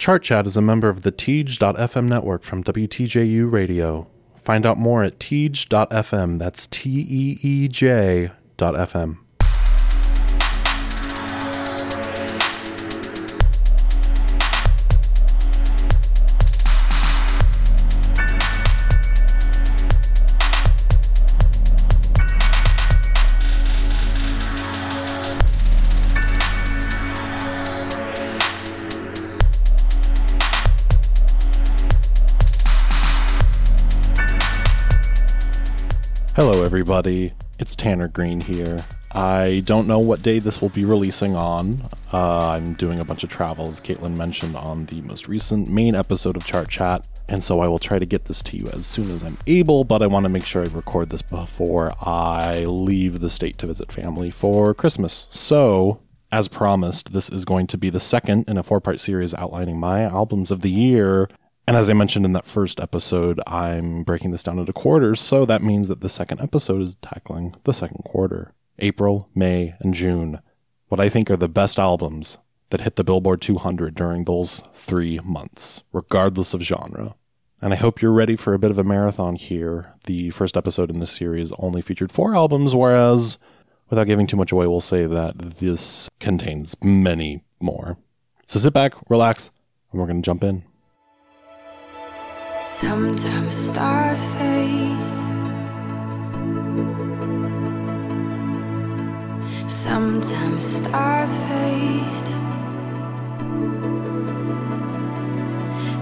Chart Chat is a member of the Teej.fm network from WTJU Radio. Find out more at Teej.fm. That's T E E J.fm. everybody. It's Tanner Green here. I don't know what day this will be releasing on. Uh, I'm doing a bunch of travel, as Caitlin mentioned on the most recent main episode of Chart Chat, and so I will try to get this to you as soon as I'm able, but I want to make sure I record this before I leave the state to visit family for Christmas. So, as promised, this is going to be the second in a four part series outlining my albums of the year and as I mentioned in that first episode, I'm breaking this down into quarters, so that means that the second episode is tackling the second quarter April, May, and June. What I think are the best albums that hit the Billboard 200 during those three months, regardless of genre. And I hope you're ready for a bit of a marathon here. The first episode in this series only featured four albums, whereas, without giving too much away, we'll say that this contains many more. So sit back, relax, and we're going to jump in. Sometimes stars fade. Sometimes stars fade.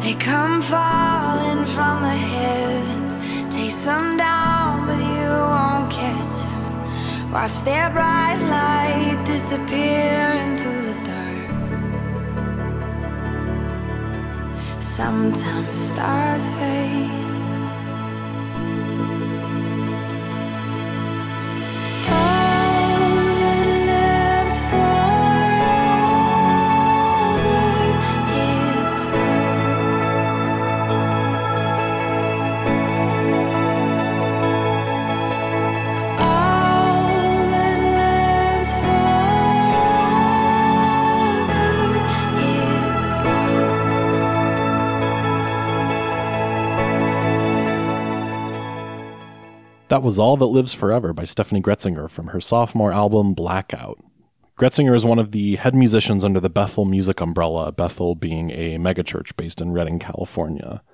They come falling from the heavens, chase them down, but you won't catch them. Watch their bright light disappear into Sometimes stars fade. That was All That Lives Forever by Steffany Gretzinger from her sophomore album Blackout. Gretzinger is one of the head musicians under the Bethel music umbrella, Bethel being a megachurch based in Redding, California.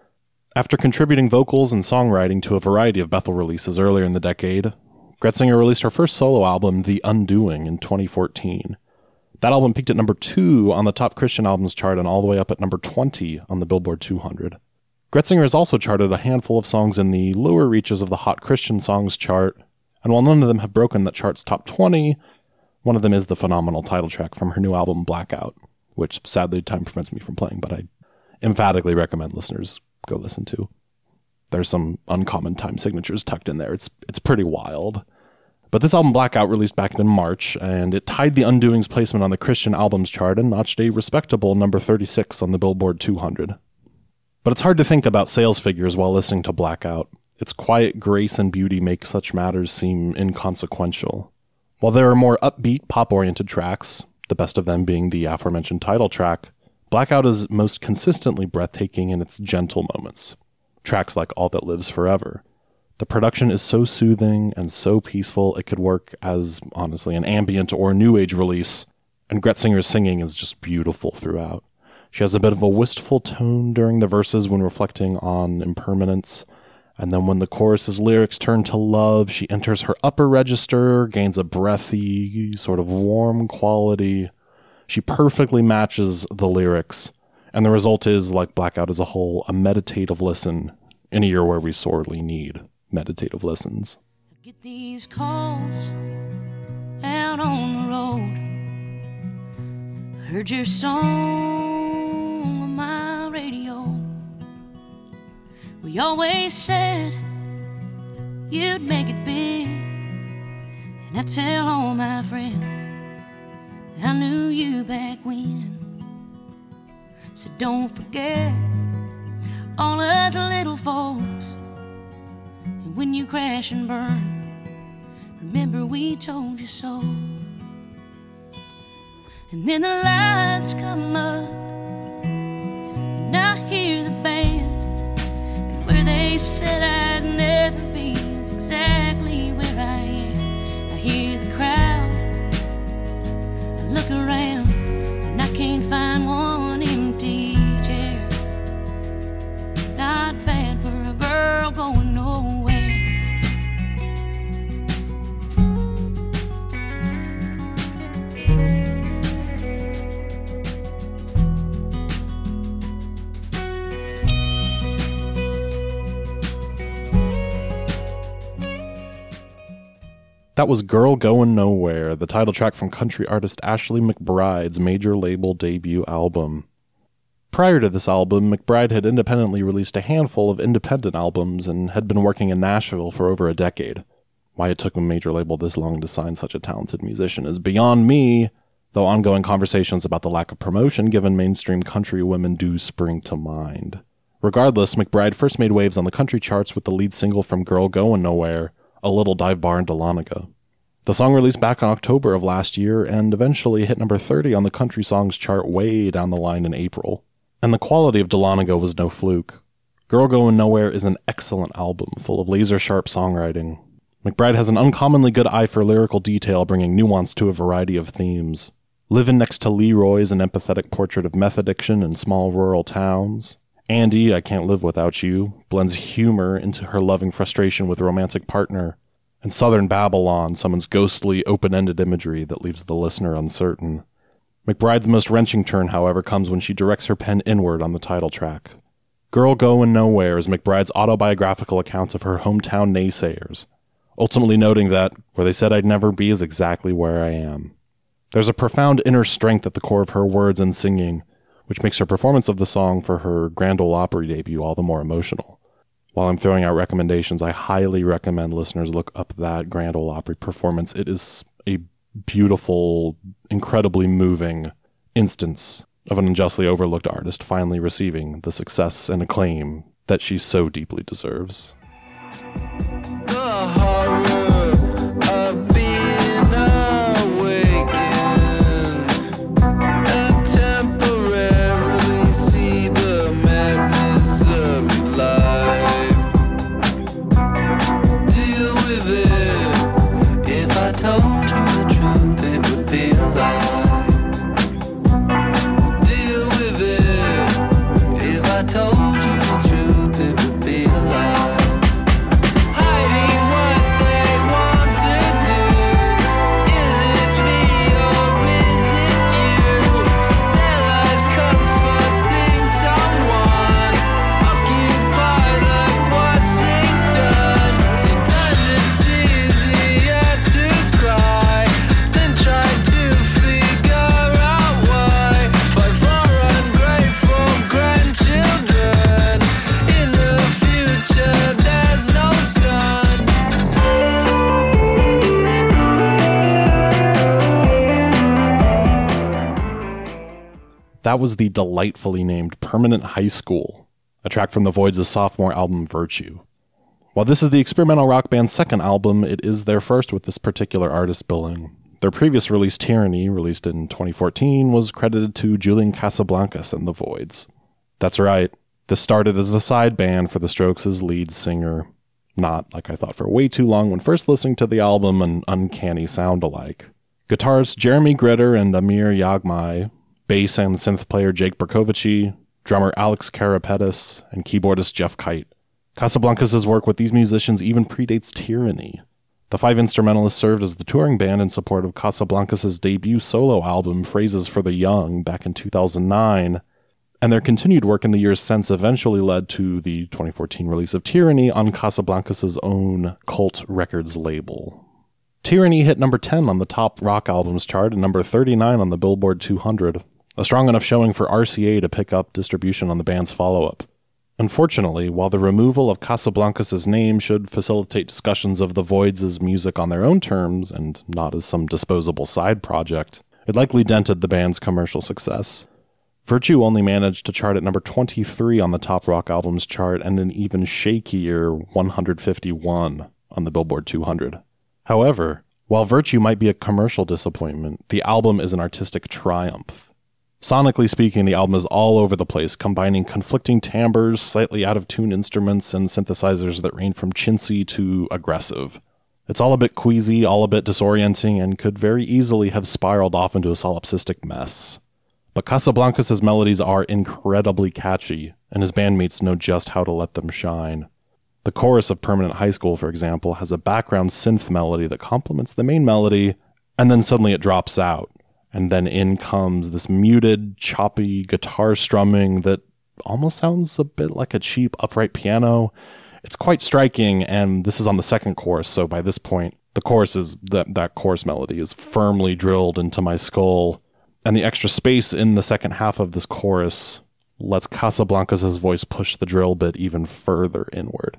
After contributing vocals and songwriting to a variety of Bethel releases earlier in the decade, Gretzinger released her first solo album, The Undoing, in 2014. That album peaked at number 2 on the top Christian albums chart and all the way up at number 20 on the Billboard 200. Gretzinger has also charted a handful of songs in the lower reaches of the Hot Christian Songs chart, and while none of them have broken that chart's top 20, one of them is the phenomenal title track from her new album Blackout, which sadly time prevents me from playing, but I emphatically recommend listeners go listen to. There's some uncommon time signatures tucked in there. It's it's pretty wild. But this album Blackout released back in March, and it tied the Undoing's placement on the Christian albums chart and notched a respectable number 36 on the Billboard 200. But it's hard to think about sales figures while listening to Blackout. Its quiet grace and beauty make such matters seem inconsequential. While there are more upbeat, pop oriented tracks, the best of them being the aforementioned title track, Blackout is most consistently breathtaking in its gentle moments. Tracks like All That Lives Forever. The production is so soothing and so peaceful, it could work as, honestly, an ambient or new age release, and Gretzinger's singing is just beautiful throughout. She has a bit of a wistful tone during the verses when reflecting on impermanence. And then when the chorus's lyrics turn to love, she enters her upper register, gains a breathy, sort of warm quality. She perfectly matches the lyrics. And the result is, like Blackout as a whole, a meditative listen in a year where we sorely need meditative listens. Get these calls out on the road. Heard your on my radio. We always said you'd make it big, and I tell all my friends I knew you back when. So don't forget all us little folks. And when you crash and burn, remember we told you so. And then the lights come up said I'd never be is exactly where I am. I hear the crowd, I look around, That was Girl Goin' Nowhere, the title track from country artist Ashley McBryde's major label debut album. Prior to this album, McBryde had independently released a handful of independent albums and had been working in Nashville for over a decade. Why it took a major label this long to sign such a talented musician is beyond me, though ongoing conversations about the lack of promotion given mainstream country women do spring to mind. Regardless, McBryde first made waves on the country charts with the lead single from Girl Goin' Nowhere, a Little Dive Bar in Dahlonega. The song released back in October of last year and eventually hit number 30 on the country songs chart way down the line in April. And the quality of Dahlonega was no fluke. Girl Goin' Nowhere is an excellent album full of laser sharp songwriting. McBryde has an uncommonly good eye for lyrical detail, bringing nuance to a variety of themes. Living next to Leroy's an empathetic portrait of meth addiction in small rural towns. Andy, I Can't Live Without You, blends humor into her loving frustration with a romantic partner, and Southern Babylon summons ghostly, open ended imagery that leaves the listener uncertain. McBryde's most wrenching turn, however, comes when she directs her pen inward on the title track. Girl Goin' Nowhere is McBryde's autobiographical account of her hometown naysayers, ultimately noting that where they said I'd never be is exactly where I am. There's a profound inner strength at the core of her words and singing, which makes her performance of the song for her Grand Ole Opry debut all the more emotional. While I'm throwing out recommendations, I highly recommend listeners look up that Grand Ole Opry performance. It is a beautiful, incredibly moving instance of an unjustly overlooked artist finally receiving the success and acclaim that she so deeply deserves. That was the delightfully named Permanent High School, a track from the Voidz' sophomore album Virtue. While this is the experimental rock band's second album, it is their first with this particular artist billing. Their previous release, Tyranny, released in 2014, was credited to Julian Casablancas and the Voidz. That's right, this started as a side band for the Strokes' lead singer. Not, like I thought for way too long when first listening to the album, an uncanny sound alike. Guitarists Jeremy Gritter and Amir Yaghmai, bass and synth player Jake Berkovici, drummer Alex Karapetis, and keyboardist Jeff Kite. Casablancas' work with these musicians even predates Tyranny. The five instrumentalists served as the touring band in support of Casablancas' debut solo album, Phrases for the Young, back in 2009, and their continued work in the years since eventually led to the 2014 release of Tyranny on Casablancas' own Cult Records label. Tyranny hit number 10 on the top rock albums chart and number 39 on the Billboard 200, a strong enough showing for RCA to pick up distribution on the band's follow up. Unfortunately, while the removal of Casablancas' name should facilitate discussions of the Voidz' music on their own terms and not as some disposable side project, it likely dented the band's commercial success. Virtue only managed to chart at number 23 on the top rock albums chart and an even shakier 151 on the Billboard 200. However, while Virtue might be a commercial disappointment, the album is an artistic triumph. Sonically speaking, the album is all over the place, combining conflicting timbres, slightly out of tune instruments, and synthesizers that range from chintzy to aggressive. It's all a bit queasy, all a bit disorienting, and could very easily have spiraled off into a solipsistic mess. But Casablancas' melodies are incredibly catchy, and his bandmates know just how to let them shine. The chorus of Permanent High School, for example, has a background synth melody that complements the main melody, and then suddenly it drops out. And then in comes this muted, choppy guitar strumming that almost sounds a bit like a cheap upright piano. It's quite striking, and this is on the second chorus, so by this point, the chorus is that that chorus melody is firmly drilled into my skull and the extra space in the second half of this chorus lets Casablancas' voice push the drill bit even further inward.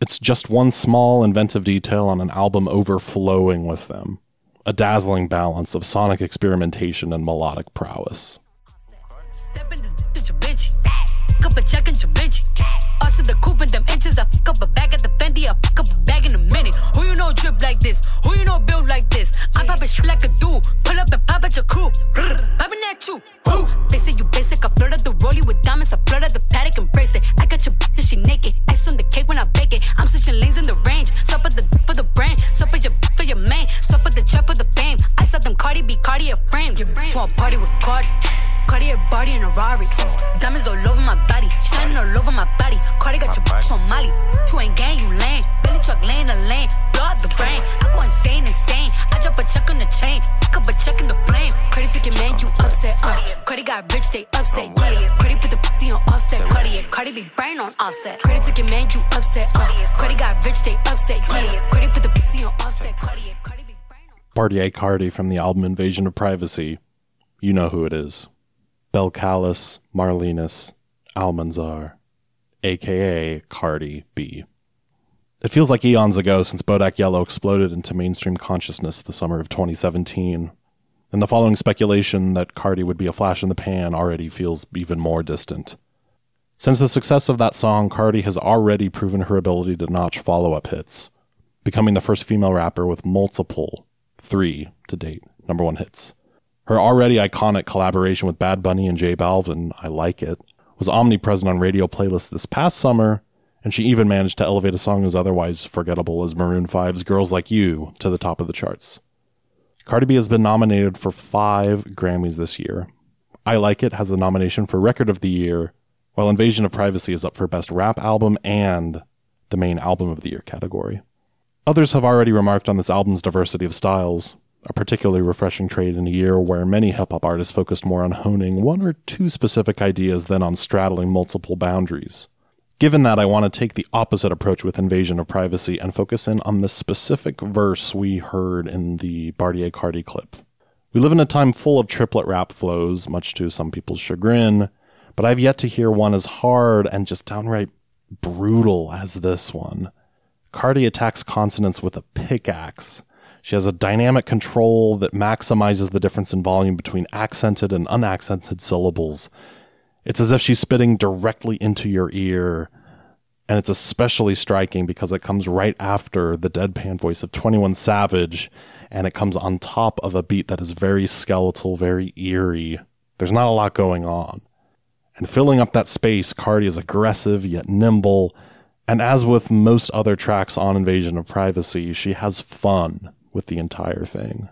It's just one small inventive detail on an album overflowing with them, a dazzling balance of sonic experimentation and melodic prowess. In the coupe and them inches. I fuck up a bag at the Fendi. I fuck up a bag in a minute. Who you know drip like this? Who you know build like this? I'm popping shit like a dude. Pull up and pop at your crew. Brr, at you. Woo. They say you basic. I flooded the rollie with diamonds. I flooded the paddock. I got your bitch, she naked. Bartier Cardi from the album Invasion of Privacy. You know who it is. Belcalis Marlenis Almanzar, aka Cardi B. It feels like eons ago since Bodak Yellow exploded into mainstream consciousness the summer of 2017, and the following speculation that Cardi would be a flash in the pan already feels even more distant. Since the success of that song, Cardi has already proven her ability to notch follow up hits, becoming the first female rapper with multiple, three to date, number one hits. Her already iconic collaboration with Bad Bunny and J Balvin, I Like It, was omnipresent on radio playlists this past summer, and she even managed to elevate a song as otherwise forgettable as Maroon 5's Girls Like You to the top of the charts. Cardi B has been nominated for five Grammys this year. I Like It has a nomination for Record of the Year, while Invasion of Privacy is up for Best Rap Album and the main Album of the Year category. Others have already remarked on this album's diversity of styles, a particularly refreshing trait in a year where many hip hop artists focused more on honing one or two specific ideas than on straddling multiple boundaries. Given that, I want to take the opposite approach with Invasion of Privacy and focus in on the specific verse we heard in the Bartier Cardi clip. We live in a time full of triplet rap flows, much to some people's chagrin, but I've yet to hear one as hard and just downright brutal as this one. Cardi attacks consonants with a pickaxe. She has a dynamic control that maximizes the difference in volume between accented and unaccented syllables. It's as if she's spitting directly into your ear. And it's especially striking because it comes right after the deadpan voice of 21 Savage, and it comes on top of a beat that is very skeletal, very eerie. There's not a lot going on. And filling up that space, Cardi is aggressive yet nimble. And as with most other tracks on Invasion of Privacy, she has fun with the entire thing.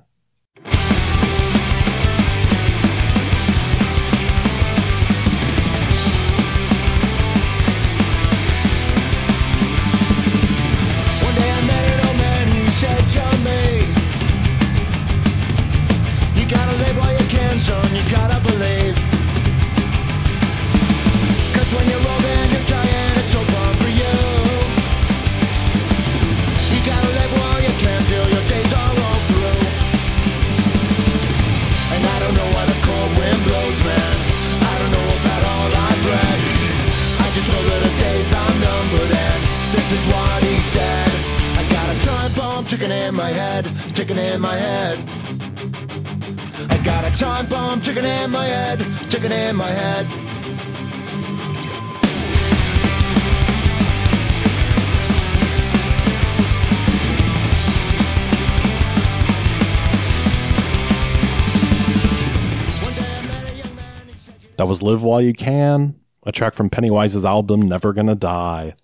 Live While You Can, a track from Pennywise's album Never Gonna Die.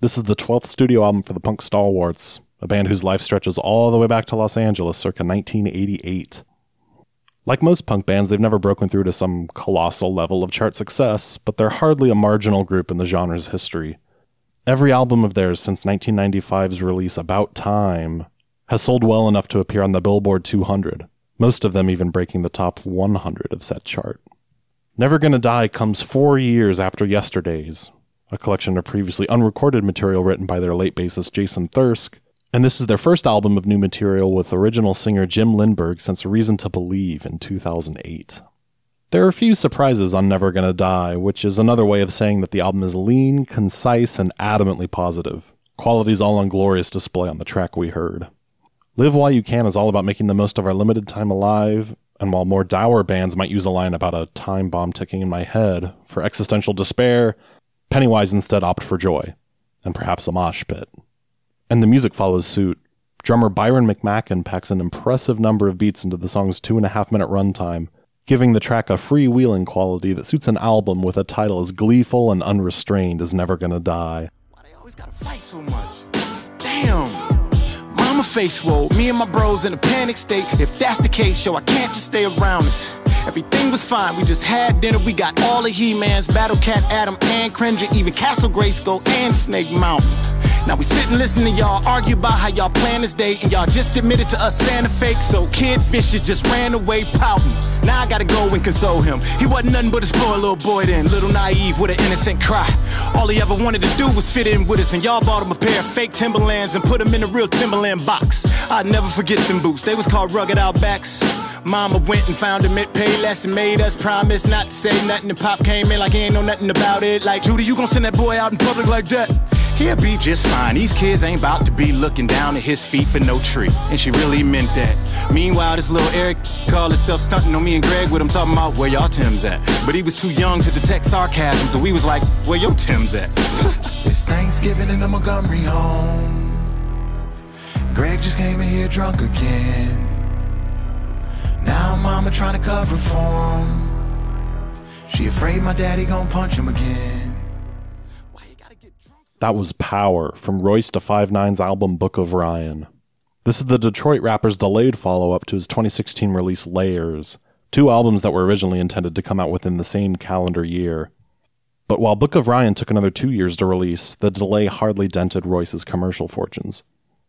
This is the 12th studio album for the punk stalwarts, a band whose life stretches all the way back to Los Angeles circa 1988. Like most punk bands, they've never broken through to some colossal level of chart success, but they're hardly a marginal group in the genre's history. Every album of theirs since 1995's release, About Time, has sold well enough to appear on the Billboard 200, most of them even breaking the top 100 of said chart. Never Gonna Die comes four years after Yesterday's, a collection of previously unrecorded material written by their late bassist Jason Thirsk, and this is their first album of new material with original singer Jim Lindberg since Reason to Believe in 2008. There are a few surprises on Never Gonna Die, which is another way of saying that the album is lean, concise, and adamantly positive. Qualities all on glorious display on the track we heard. Live While You Can is all about making the most of our limited time alive, and while more dour bands might use a line about a time bomb ticking in my head for existential despair, Pennywise instead opt for joy, and perhaps a mosh pit and the music follows suit. Drummer Byron McMacken packs an impressive number of beats into the song's two and a half minute runtime, giving the track a freewheeling quality that suits an album with a title as gleeful and unrestrained as Never Gonna Die. Why they always gotta fight so much? Damn. Mama face roll, me and my bros in a panic state. If that's the case, yo, I can't just stay around us. Everything was fine, we just had dinner. We got all the He-Mans, Battle Cat, Adam, and Cringer, even Castle Grayskull and Snake Mountain. Now we sit and listen to y'all argue about how y'all plan this date, and y'all just admitted to us Santa fake, so Kid just ran away pouting. Now I gotta go and console him. He wasn't nothing but a spoiled little boy then, little naive with an innocent cry. All he ever wanted to do was fit in with us, and y'all bought him a pair of fake Timberlands and put him in a real Timberland box. I'd never forget them boots, they was called Rugged Outbacks. Mama went and found him at Payless and made us promise not to say nothing. And Pop came in like he ain't know nothing about it. Like, Judy, you gonna send that boy out in public like that? He'll be just fine. These kids ain't about to be looking down at his feet for no tree. And she really meant that. Meanwhile, this little Eric called himself stunting on me and Greg with him talking about where y'all Tim's at. But he was too young to detect sarcasm, so we was like, where your Tim's at? It's Thanksgiving in the Montgomery home. Greg just came in here drunk again. Now mama trying to cover for him. She afraid my daddy gon' punch him again. That was Power from Royce da Five Nine's album Book of Ryan. This is the Detroit rapper's delayed follow up to his 2016 release Layers, two albums that were originally intended to come out within the same calendar year. But while Book of Ryan took another two years to release, the delay hardly dented Royce's commercial fortunes.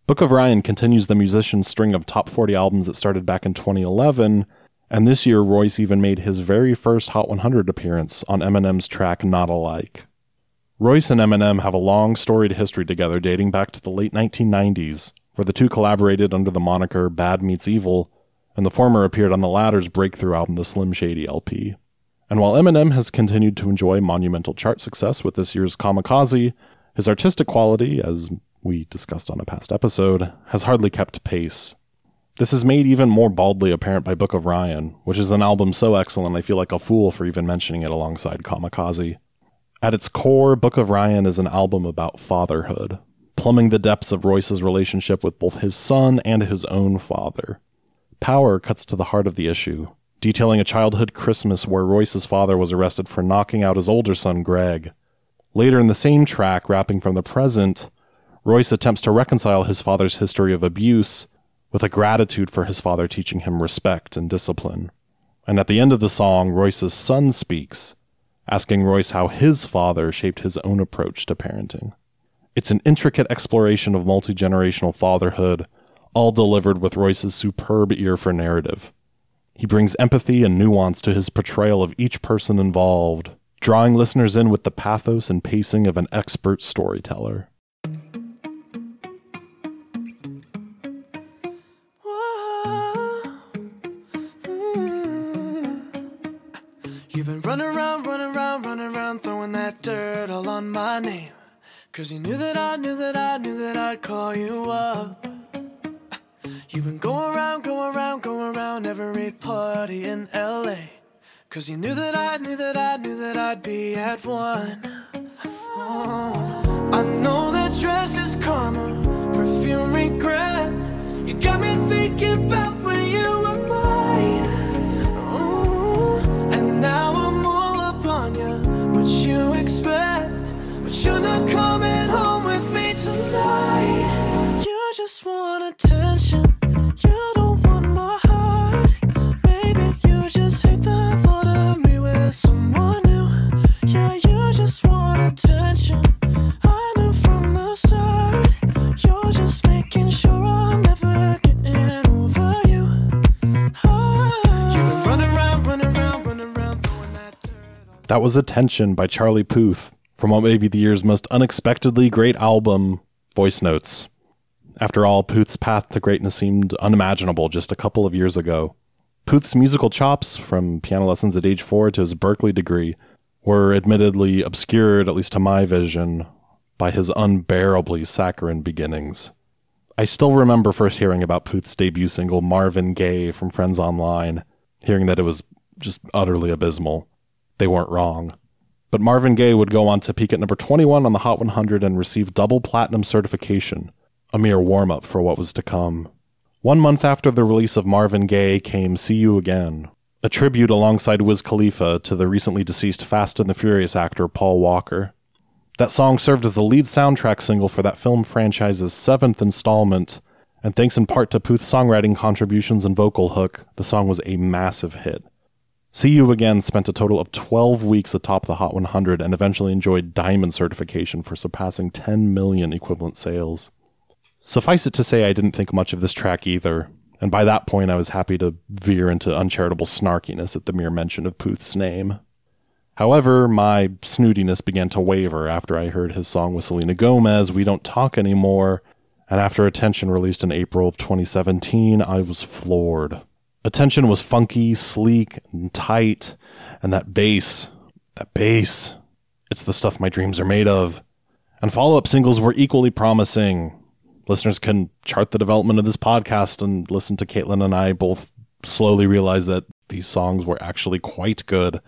Book of Ryan continues the musician's string of top 40 albums that started back in 2011, and this year Royce even made his very first Hot 100 appearance on Eminem's track Not Alike. Royce and Eminem have a long storied history together dating back to the late 1990s, where the two collaborated under the moniker Bad Meets Evil, and the former appeared on the latter's breakthrough album, the Slim Shady LP. And while Eminem has continued to enjoy monumental chart success with this year's Kamikaze, his artistic quality, as we discussed on a past episode, has hardly kept pace. This is made even more baldly apparent by Book of Ryan, which is an album so excellent I feel like a fool for even mentioning it alongside Kamikaze. At its core, Book of Ryan is an album about fatherhood, plumbing the depths of Royce's relationship with both his son and his own father. Power cuts to the heart of the issue, detailing a childhood Christmas where Royce's father was arrested for knocking out his older son, Greg. Later in the same track, rapping from the present, Royce attempts to reconcile his father's history of abuse with a gratitude for his father teaching him respect and discipline. And at the end of the song, Royce's son speaks, asking Royce how his father shaped his own approach to parenting. It's an intricate exploration of multi generational fatherhood, all delivered with Royce's superb ear for narrative. He brings empathy and nuance to his portrayal of each person involved, drawing listeners in with the pathos and pacing of an expert storyteller. That dirt all on my name. Cause you knew that I knew that I knew that I'd call you up. You've been going around, going around, going around every party in LA. Cause you knew that I knew that I knew that I'd be at one. That was Attention by Charlie Puth from what may be the year's most unexpectedly great album, Voice Notes. After all, Puth's path to greatness seemed unimaginable just a couple of years ago. Puth's musical chops, from piano lessons at age four to his Berklee degree, were admittedly obscured, at least to my vision, by his unbearably saccharine beginnings. I still remember first hearing about Puth's debut single, Marvin Gaye, from friends online, hearing that it was just utterly abysmal. They weren't wrong. But Marvin Gaye would go on to peak at number 21 on the Hot 100 and receive double platinum certification, a mere warm up for what was to come. One month after the release of Marvin Gaye came See You Again, a tribute alongside Wiz Khalifa to the recently deceased Fast and the Furious actor Paul Walker. That song served as the lead soundtrack single for that film franchise's seventh installment, and thanks in part to Puth's songwriting contributions and vocal hook, the song was a massive hit. See You Again spent a total of 12 weeks atop the Hot 100 and eventually enjoyed diamond certification for surpassing 10 million equivalent sales. Suffice it to say, I didn't think much of this track either, and by that point I was happy to veer into uncharitable snarkiness at the mere mention of Puth's name. However, my snootiness began to waver after I heard his song with Selena Gomez, We Don't Talk Anymore, and after Attention released in April of 2017, I was floored. Attention was funky, sleek, and tight, and that bass, that bass, it's the stuff my dreams are made of. And follow up singles were equally promising. Listeners can chart the development of this podcast and listen to Caitlin and I both slowly realize that these songs were actually quite good.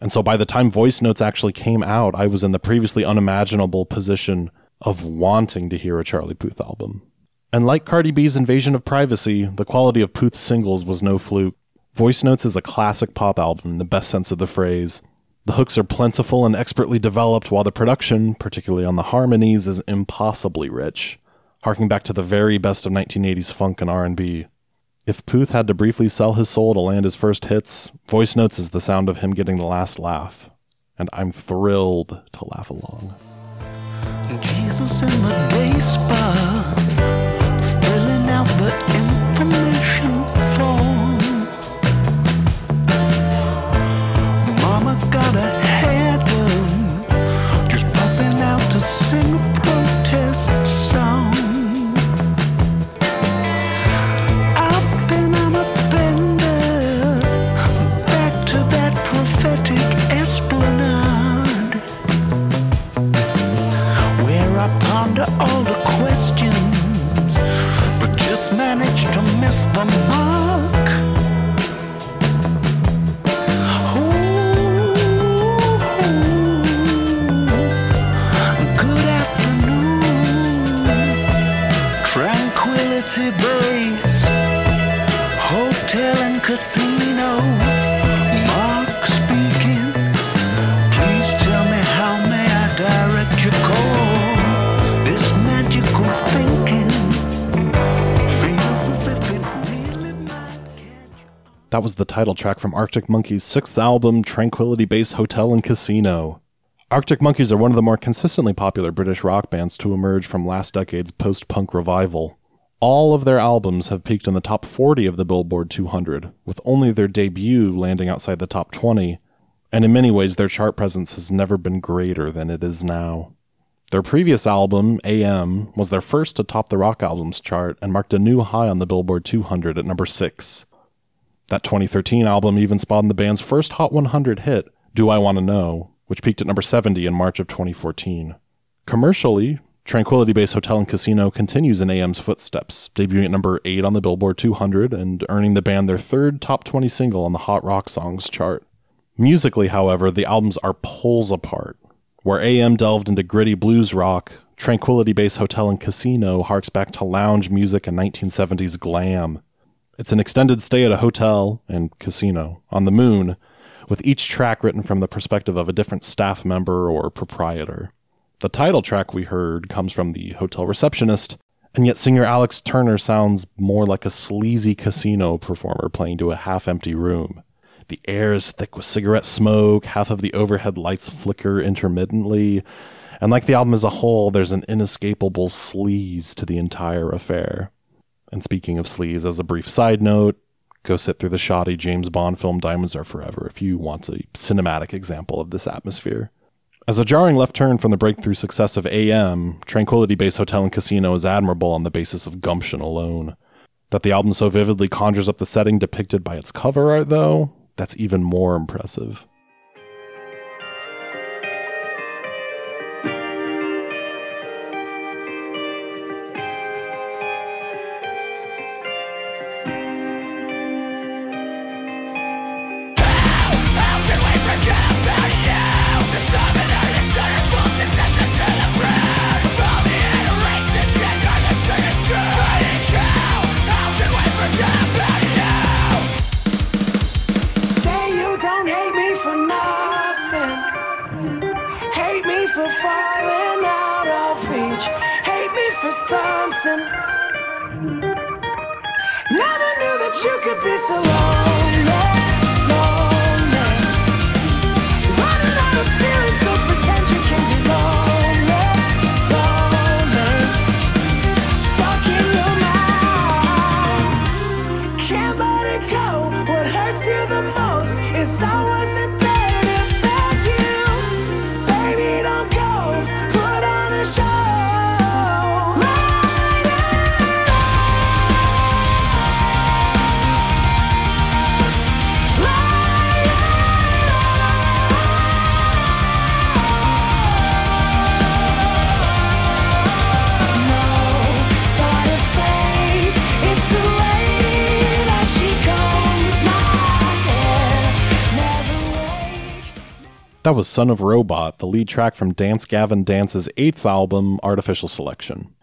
And so by the time Voice Notes actually came out, I was in the previously unimaginable position of wanting to hear a Charlie Puth album. And like Cardi B's Invasion of Privacy, the quality of Puth's singles was no fluke. Voice Notes is a classic pop album in the best sense of the phrase. The hooks are plentiful and expertly developed, while the production, particularly on the harmonies, is impossibly rich, harking back to the very best of 1980s funk and R&B. If Puth had to briefly sell his soul to land his first hits, Voice Notes is the sound of him getting the last laugh, and I'm thrilled to laugh along. Jesus in the day spa, really might catch. That was the title track from Arctic Monkeys' sixth album, Tranquility Base Hotel and Casino. Arctic Monkeys are one of the more consistently popular British rock bands to emerge from last decade's post punk revival. All of their albums have peaked in the top 40 of the Billboard 200, with only their debut landing outside the top 20, and in many ways their chart presence has never been greater than it is now. Their previous album, AM, was their first to top the rock albums chart and marked a new high on the Billboard 200 at number 6. That 2013 album even spawned the band's first Hot 100 hit, Do I Want to Know, which peaked at number 70 in March of 2014. Commercially, Tranquility Base Hotel and Casino continues in AM's footsteps, debuting at number 8 on the Billboard 200 and earning the band their third top 20 single on the Hot Rock Songs chart. Musically, however, the albums are poles apart. Where AM delved into gritty blues rock, Tranquility Base Hotel and Casino harks back to lounge music and 1970s glam. It's an extended stay at a hotel and casino on the moon, with each track written from the perspective of a different staff member or proprietor. The title track we heard comes from the hotel receptionist, and yet singer Alex Turner sounds more like a sleazy casino performer playing to a half empty room. The air is thick with cigarette smoke, half of the overhead lights flicker intermittently, and like the album as a whole, there's an inescapable sleaze to the entire affair. And speaking of sleaze, as a brief side note, go sit through the shoddy James Bond film Diamonds Are Forever if you want a cinematic example of this atmosphere. As a jarring left turn from the breakthrough success of AM, Tranquility Base Hotel and Casino is admirable on the basis of gumption alone. That the album so vividly conjures up the setting depicted by its cover art, though, that's even more impressive. That you could be so lonely. That was Son of Robot, the lead track from Dance Gavin Dance's eighth album, Artificial Selection.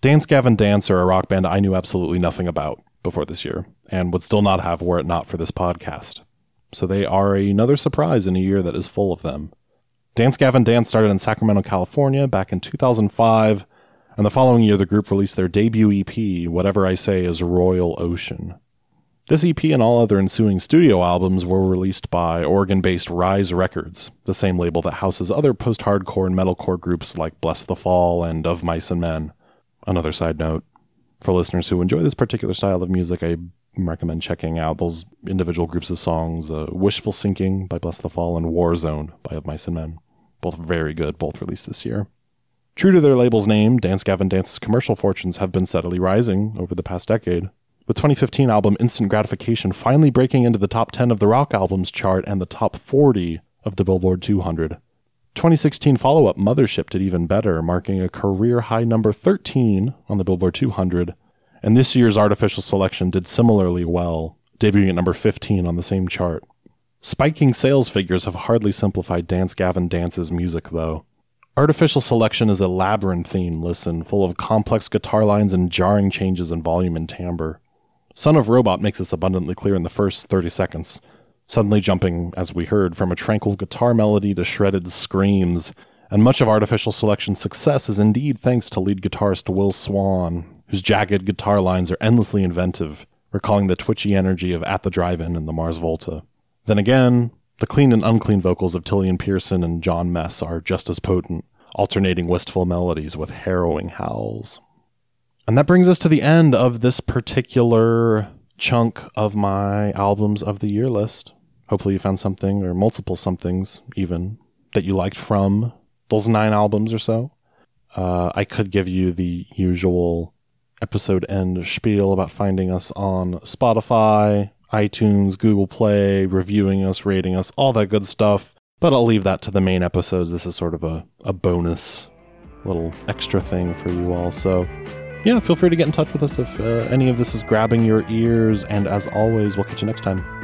Dance Gavin Dance are a rock band I knew absolutely nothing about before this year, and would still not have were it not for this podcast. So they are another surprise in a year that is full of them. Dance Gavin Dance started in Sacramento, California back in 2005, and the following year the group released their debut EP, Whatever I Say is Royal Ocean. This EP and all other ensuing studio albums were released by Oregon based Rise Records, the same label that houses other post hardcore and metalcore groups like Blessthefall and Of Mice and Men. Another side note for listeners who enjoy this particular style of music, I recommend checking out those individual groups of songs uh, Wishful Sinking by Blessthefall and Warzone by Of Mice and Men. Both very good, both released this year. True to their label's name, Dance Gavin Dance's commercial fortunes have been steadily rising over the past decade, with 2015 album Instant Gratification finally breaking into the top 10 of the rock albums chart and the top 40 of the Billboard 200. 2016 follow up Mothership did even better, marking a career high number 13 on the Billboard 200, and this year's Artificial Selection did similarly well, debuting at number 15 on the same chart. Spiking sales figures have hardly simplified Dance Gavin Dance's music, though. Artificial Selection is a labyrinthine listen full of complex guitar lines and jarring changes in volume and timbre. Son of Robot makes this abundantly clear in the first 30 seconds, suddenly jumping, as we heard, from a tranquil guitar melody to shredded screams. And much of Artificial Selection's success is indeed thanks to lead guitarist Will Swan, whose jagged guitar lines are endlessly inventive, recalling the twitchy energy of At the Drive-In and the Mars Volta. Then again, the clean and unclean vocals of Tilian Pearson and Jon Mess are just as potent, alternating wistful melodies with harrowing howls. And that brings us to the end of this particular chunk of my albums of the year list. Hopefully, you found something or multiple somethings, even that you liked from those nine albums or so. Uh, I could give you the usual episode end spiel about finding us on Spotify, iTunes, Google Play, reviewing us, rating us, all that good stuff. But I'll leave that to the main episodes. This is sort of a, a bonus little extra thing for you all. So, yeah, feel free to get in touch with us if uh, any of this is grabbing your ears. And as always, we'll catch you next time.